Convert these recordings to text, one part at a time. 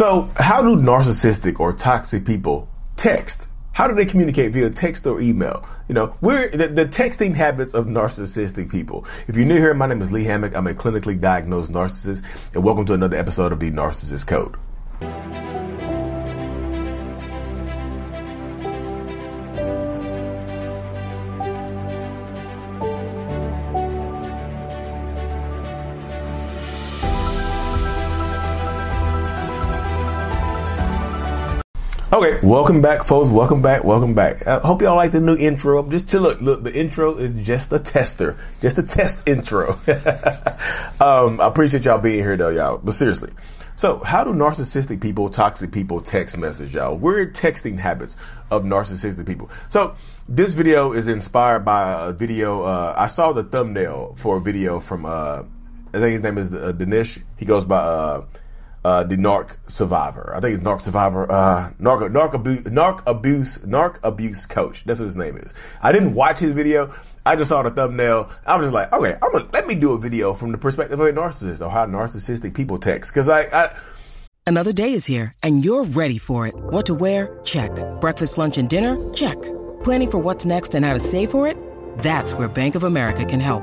So, how do narcissistic or toxic people text? How do they communicate via text or email? You know, we're the, the, texting habits of narcissistic people. If you're new here, my name is Lee Hammock. I'm a clinically diagnosed narcissist, and welcome to another episode of the Narcissist Code. Okay, welcome back, folks. Welcome back. Welcome back. I hope y'all like the new intro. Just to look, look, the intro is just a tester, just a test intro. um, I appreciate y'all being here, though, y'all. But seriously, so how do narcissistic people, toxic people text message, y'all? Weird texting habits of narcissistic people. So this video is inspired by a video. Uh, I saw the thumbnail for a video from. Uh, I think his name is uh, Dinesh. He goes by. Uh, the narc survivor. I think it's narc survivor, uh, narc, narc abuse, narc abuse, narc abuse coach. That's what his name is. I didn't watch his video. I just saw the thumbnail. I was just like, okay, I'm gonna, let me do a video from the perspective of a narcissist or how narcissistic people text. Cause I, I Another day is here and you're ready for it. What to wear? Check. Breakfast, lunch, and dinner? Check. Planning for what's next and how to save for it? That's where Bank of America can help.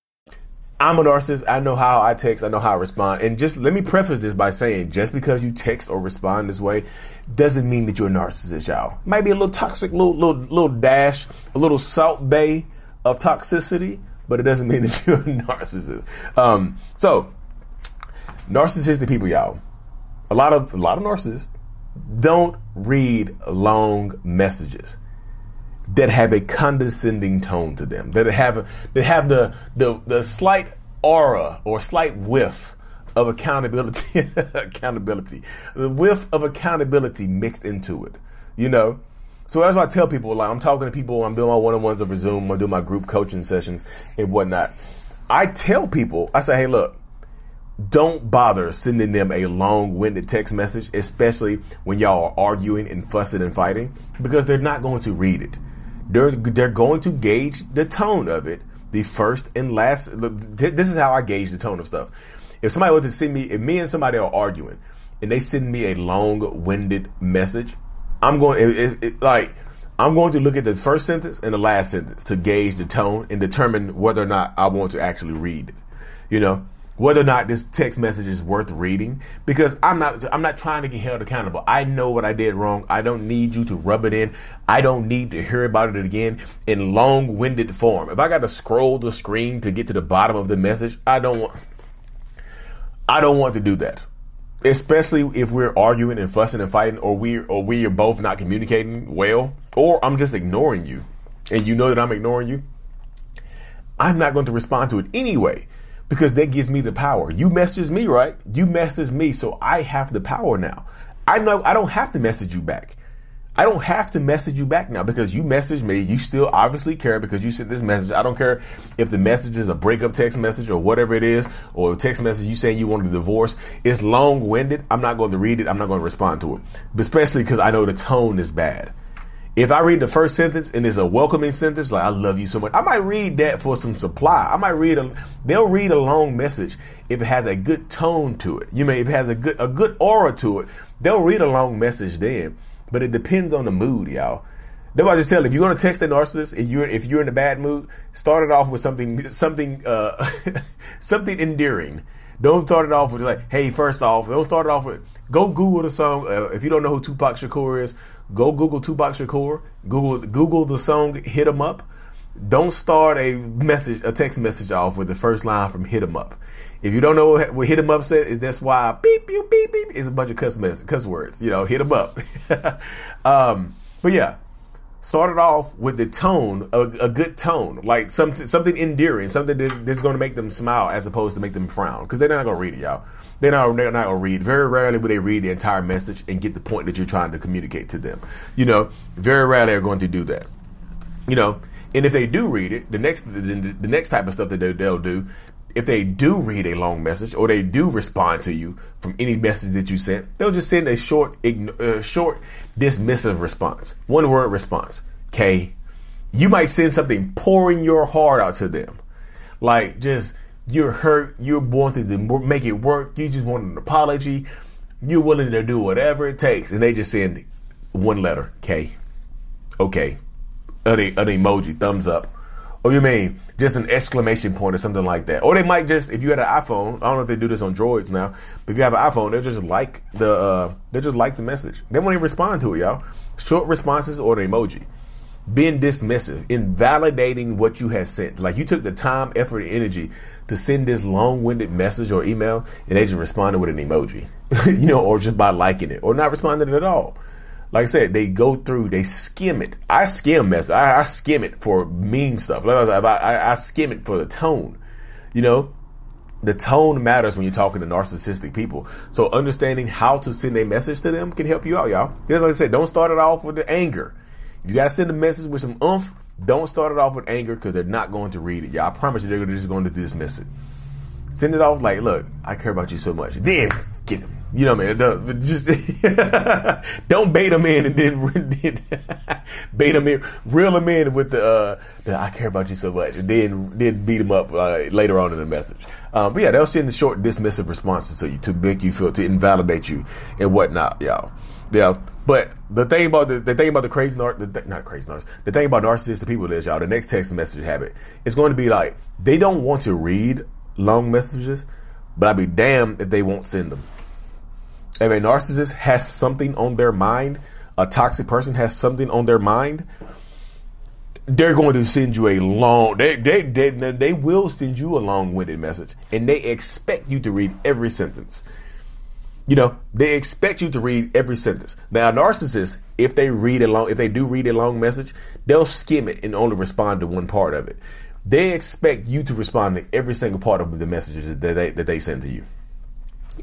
I'm a narcissist. I know how I text. I know how I respond. And just let me preface this by saying, just because you text or respond this way, doesn't mean that you're a narcissist, y'all. Might be a little toxic, little little little dash, a little Salt Bae of toxicity, but it doesn't mean that you're a narcissist. Um, so, narcissistic people, y'all. A lot of a lot of narcissists don't read long messages that have a condescending tone to them, that have that have the the, the slight aura or slight whiff of accountability, accountability, the whiff of accountability mixed into it. You know, so that's why I tell people, like I'm talking to people, I'm doing my one-on-ones over Zoom, I do my group coaching sessions and whatnot. I tell people, I say, hey, look, don't bother sending them a long-winded text message, especially when y'all are arguing and fussing and fighting, because they're not going to read it they're they're going to gauge the tone of it. The first and last. This is how I gauge the tone of stuff. If somebody were to send me, if me and somebody are arguing, and they send me a long-winded message, I'm going it, it, it, like I'm going to look at the first sentence and the last sentence to gauge the tone and determine whether or not I want to actually read it. You know, whether or not this text message is worth reading because I'm not I'm not trying to get held accountable. I know what I did wrong. I don't need you to rub it in. I don't need to hear about it again in long-winded form. If I got to scroll the screen to get to the bottom of the message, I don't want I don't want to do that. Especially if we're arguing and fussing and fighting or we or we are both not communicating well or I'm just ignoring you and you know that I'm ignoring you. I'm not going to respond to it anyway because that gives me the power. You message me, right? You message me, so I have the power now. I know I don't have to message you back. I don't have to message you back now because you message me. You still obviously care because you sent this message. I don't care if the message is a breakup text message or whatever it is, or a text message you saying you want a divorce. It's long winded. I'm not going to read it. I'm not going to respond to it, especially because I know the tone is bad. If I read the first sentence and it's a welcoming sentence, like I love you so much, I might read that for some supply. I might read a, they'll read a long message if it has a good tone to it. You may, if it has a good, a good aura to it, they'll read a long message then. But it depends on the mood, y'all. That's why I just tell if you're gonna text a narcissist, if you're if you're in a bad mood, start it off with something something uh something endearing. Don't start it off with like, hey, first off, don't start it off with go Google the song. Uh, if you don't know who Tupac Shakur is, Go Google Tupac Shakur. Google Google the song "Hit 'Em Up." don't start a message, a text message off with the first line from "hit 'em up." If you don't know what, what "hit 'em up" says, that's why beep beep beep beep is a bunch of cuss mess, cuss words. You know, hit 'em up. um, but yeah, started off with the tone, a, a, good tone, like something something endearing, something that, that's going to make them smile as opposed to make them frown, because they're not going to read it, y'all. They're not they're not going to read. Very rarely will they read the entire message and get the point that you're trying to communicate to them. You know, very rarely are going to do that. You know, and if they do read it, the next the, the next type of stuff that they, they'll do if they do read a long message or they do respond to you from any message that you sent, they'll just send a short, uh, short dismissive response, one word response. Okay, you might send something pouring your heart out to them, like just you're hurt, you're wanting to make it work, you just want an apology, you're willing to do whatever it takes, and they just send one letter, K, okay, an, an emoji, thumbs up. Or you mean just an exclamation point or something like that. Or they might just, if you had an iPhone, I don't know if they do this on Droids now, but if you have an iPhone, they'll just like the, uh, they'll just like the message. They won't even respond to it, y'all. Short responses or the emoji. Being dismissive, invalidating what you had sent. Like you took the time, effort, and energy to send this long-winded message or email, and they just responded with an emoji, you know, or just by liking it, or not responding at all like I said, they go through, they skim it. I skim mess. I, I skim it for mean stuff. Like I, I, I skim it for the tone. You know, the tone matters when you're talking to narcissistic people. So understanding how to send a message to them can help you out, y'all. Because like I said, don't start it off with the anger. If you gotta send a message with some oomph, don't start it off with anger because they're not going to read it. Y'all, I promise you, they're just going to dismiss it. Send it off like, look, I care about you so much. Then get them. You know, man. But just don't bait them in and then, bait them in, reel them in with the, uh, the "I care about you so much," and then then beat them up uh, later on in the message. Um, but yeah, they'll send the short dismissive responses to you to make you feel to invalidate you and whatnot, y'all. Yeah, but the thing about the, the thing about the crazy nar- the, not crazy narcissist, the thing about narcissistic people is y'all. The next text message habit is going to be like they don't want to read long messages, but I'd be damned if they won't send them if a narcissist has something on their mind, a toxic person has something on their mind, they're going to send you a long they they they, they will send you a long-winded message and they expect you to read every sentence you know they expect you to read every sentence now narcissists, if they read a long if they do read a long message they'll skim it and only respond to one part of it they expect you to respond to every single part of the messages that they that they send to you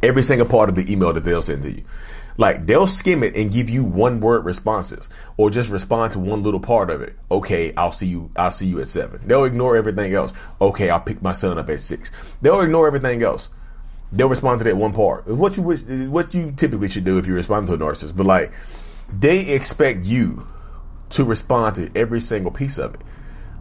every single part of the email that they'll send to you. Like they'll skim it and give you one word responses or just respond to one little part of it. Okay, I'll see you. I'll see you at seven. They'll ignore everything else. Okay, I'll pick my son up at six. They'll ignore everything else. They'll respond to that one part. What you what you typically should do if you respond to a narcissist, but like they expect you to respond to every single piece of it.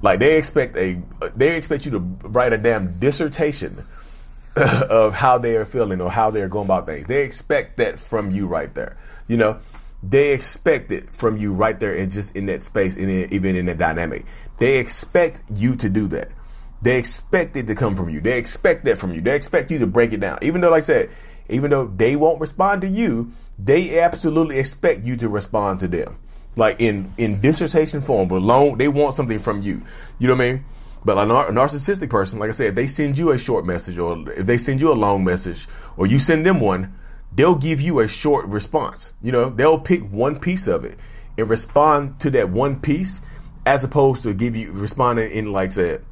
Like they expect a they expect you to write a damn dissertation of how they are feeling or how they're going about things. They expect that from you right there. You know, they expect it from you right there and just in that space and even in that dynamic. They expect you to do that. They expect it to come from you. They expect that from you. They expect you to break it down. Even though, like I said, even though they won't respond to you, they absolutely expect you to respond to them. Like in, in dissertation form, but long, they want something from you. You know what I mean? But a, nar- a, narcissistic person, like I said, if they send you a short message or if they send you a long message or you send them one, they'll give you a short response. You know, they'll pick one piece of it and respond to that one piece as opposed to give you responding in like said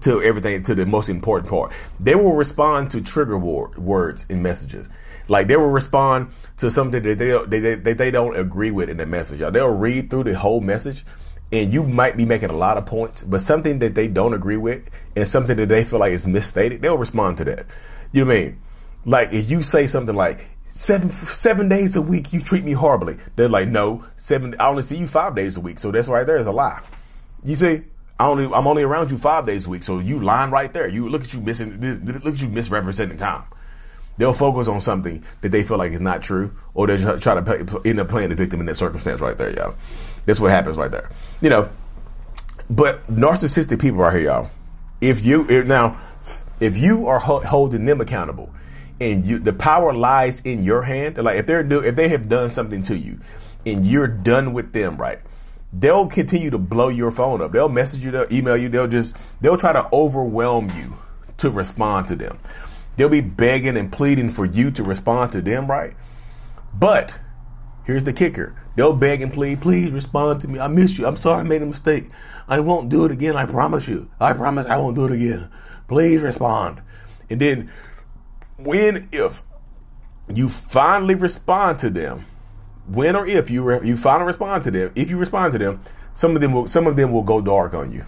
to everything to the most important part. They will respond to trigger word, words in messages. Like they will respond to something that they, they, they, they don't agree with in the message. They'll read through the whole message and you might be making a lot of points, but something that they don't agree with and something that they feel like is misstated, they'll respond to that. You know what I mean? Like if you say something like seven seven days a week you treat me horribly, they're like, no, seven I only see you five days a week, so that's right there is a lie. You see? I only I'm only around you five days a week, so you lying right there. You look at you missing look at you misrepresenting time. They'll focus on something that they feel like is not true, or they will try to play, end up playing the victim in that circumstance right there, y'all. That's what happens right there. You know, but narcissistic people right here, y'all. If you if, now, if you are ho- holding them accountable, and you the power lies in your hand, like if they're do if they have done something to you, and you're done with them, right? They'll continue to blow your phone up. They'll message you, they'll email you, they'll just, they'll try to overwhelm you to respond to them. They'll be begging and pleading for you to respond to them, right? But here's the kicker. They'll beg and plead, please respond to me. I miss you. I'm sorry I made a mistake. I won't do it again. I promise you. I promise I won't do it again. Please respond. And then when, if you finally respond to them, when or if you re- you finally respond to them, if you respond to them, some of them will some of them will go dark on you.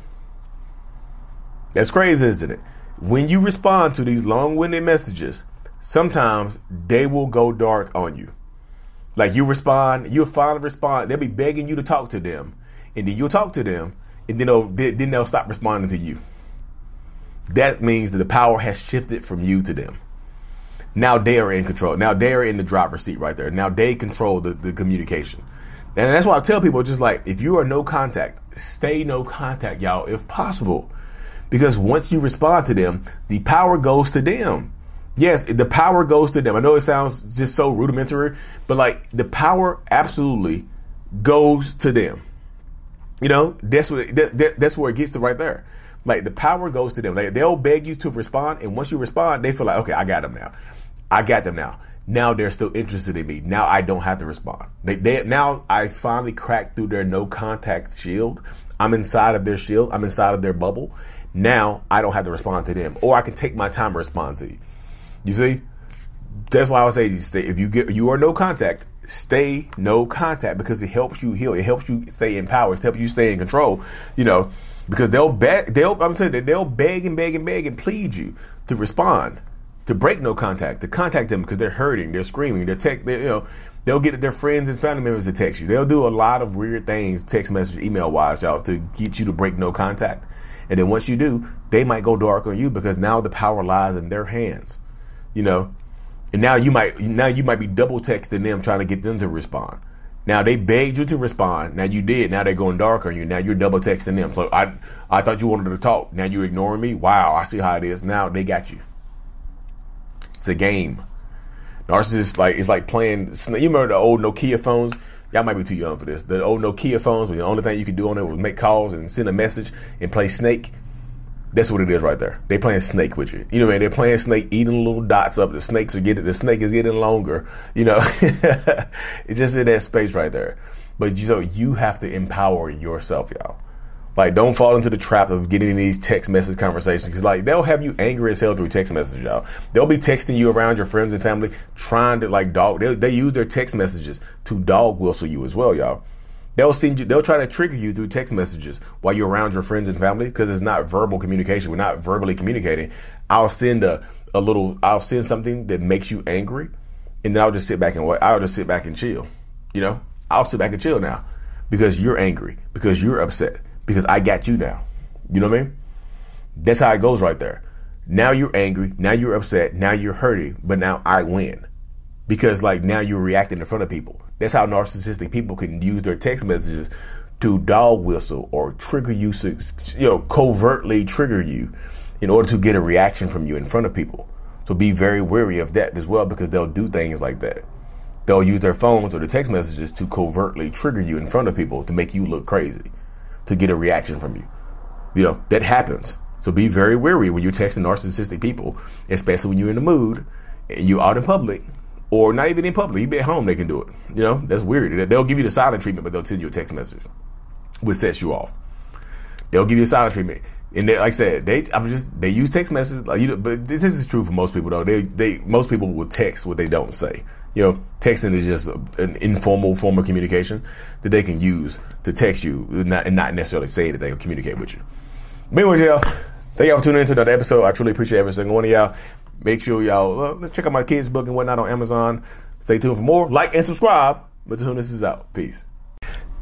That's crazy, isn't it? When you respond to these long-winded messages, sometimes they will go dark on you. Like you respond, you'll finally respond. They'll be begging you to talk to them, and then you'll talk to them, and then they'll then they'll stop responding to you. That means that the power has shifted from you to them. Now they are in control. Now they are in the driver's seat right there. Now they control the, the communication. And that's why I tell people just like, if you are no contact, stay no contact, y'all, if possible. Because once you respond to them, the power goes to them. Yes, the power goes to them. I know it sounds just so rudimentary, but like the power absolutely goes to them. You know, that's what that, that, that's where it gets to right there. Like the power goes to them. Like they'll beg you to respond, and once you respond, they feel like, okay, I got them now. I got them now. Now they're still interested in me. Now I don't have to respond. They, they now I finally cracked through their no contact shield. I'm inside of their shield. I'm inside of their bubble. Now I don't have to respond to them, or I can take my time to respond to you. You see, that's why I would say if you get you are no contact, stay no contact because it helps you heal. It helps you stay in power. It helps you stay in control. You know, because they'll beg. They'll I'm saying they'll beg and beg and beg and plead you to respond to break no contact, to contact them because they're hurting, they're screaming, they're tech, they, you know, they'll get their friends and family members to text you. They'll do a lot of weird things, text message, email wise, y'all, to get you to break no contact. And then once you do, they might go dark on you because now the power lies in their hands, you know. And now you might now you might be double texting them trying to get them to respond. Now they begged you to respond. Now you did. Now they're going dark on you. Now you're double texting them. So I I thought you wanted to talk. Now you're ignoring me. Wow, I see how it is. Now they got you. It's a game. Narcissist like it's like playing. You remember the old Nokia phones? Y'all might be too young for this. The old Nokia phones, where the only thing you could do on it was make calls and send a message and play Snake. That's what it is right there. They playing Snake with you. You know, man, they're playing Snake, eating little dots up. The snakes are getting, the snake is getting longer. You know, it's just in that space right there. But you know, you have to empower yourself, y'all. Like, don't fall into the trap of getting in these text message conversations because, like, they'll have you angry as hell through text messages, y'all. They'll be texting you around your friends and family, trying to like dog. They, they use their text messages to dog whistle you as well, y'all. They'll send you. They'll try to trigger you through text messages while you're around your friends and family because it's not verbal communication. We're not verbally communicating. I'll send a a little. I'll send something that makes you angry, and then I'll just sit back and what. I'll just sit back and chill. You know, I'll sit back and chill now because you're angry because you're upset because I got you now. You know what I mean? That's how it goes right there. Now you're angry. Now you're upset. Now you're hurting. But now I win because like now you're reacting in front of people. That's how narcissistic people can use their text messages to dog whistle or trigger you, you know, covertly trigger you in order to get a reaction from you in front of people. So be very wary of that as well because they'll do things like that. They'll use their phones or the text messages to covertly trigger you in front of people to make you look crazy to get a reaction from you. You know, that happens. So be very wary when you're texting narcissistic people, especially when you're in the mood and you're out in public or not even in public. You be at home, they can do it. You know, that's weird. They'll give you the silent treatment, but they'll send you a text message, which sets you off. They'll give you a silent treatment. And they, like I said, they I'm just they use text messages. Like you, but this is true for most people though. They they most people will text what they don't say. You know, texting is just an informal form of communication that they can use to text you and not, and not necessarily say that they will communicate with you. But anyway, y'all, thank y'all for tuning into another episode. I truly appreciate every single one of y'all. Make sure y'all uh, check out my kids' book and whatnot on Amazon. Stay tuned for more. Like and subscribe. But until this is out. Peace.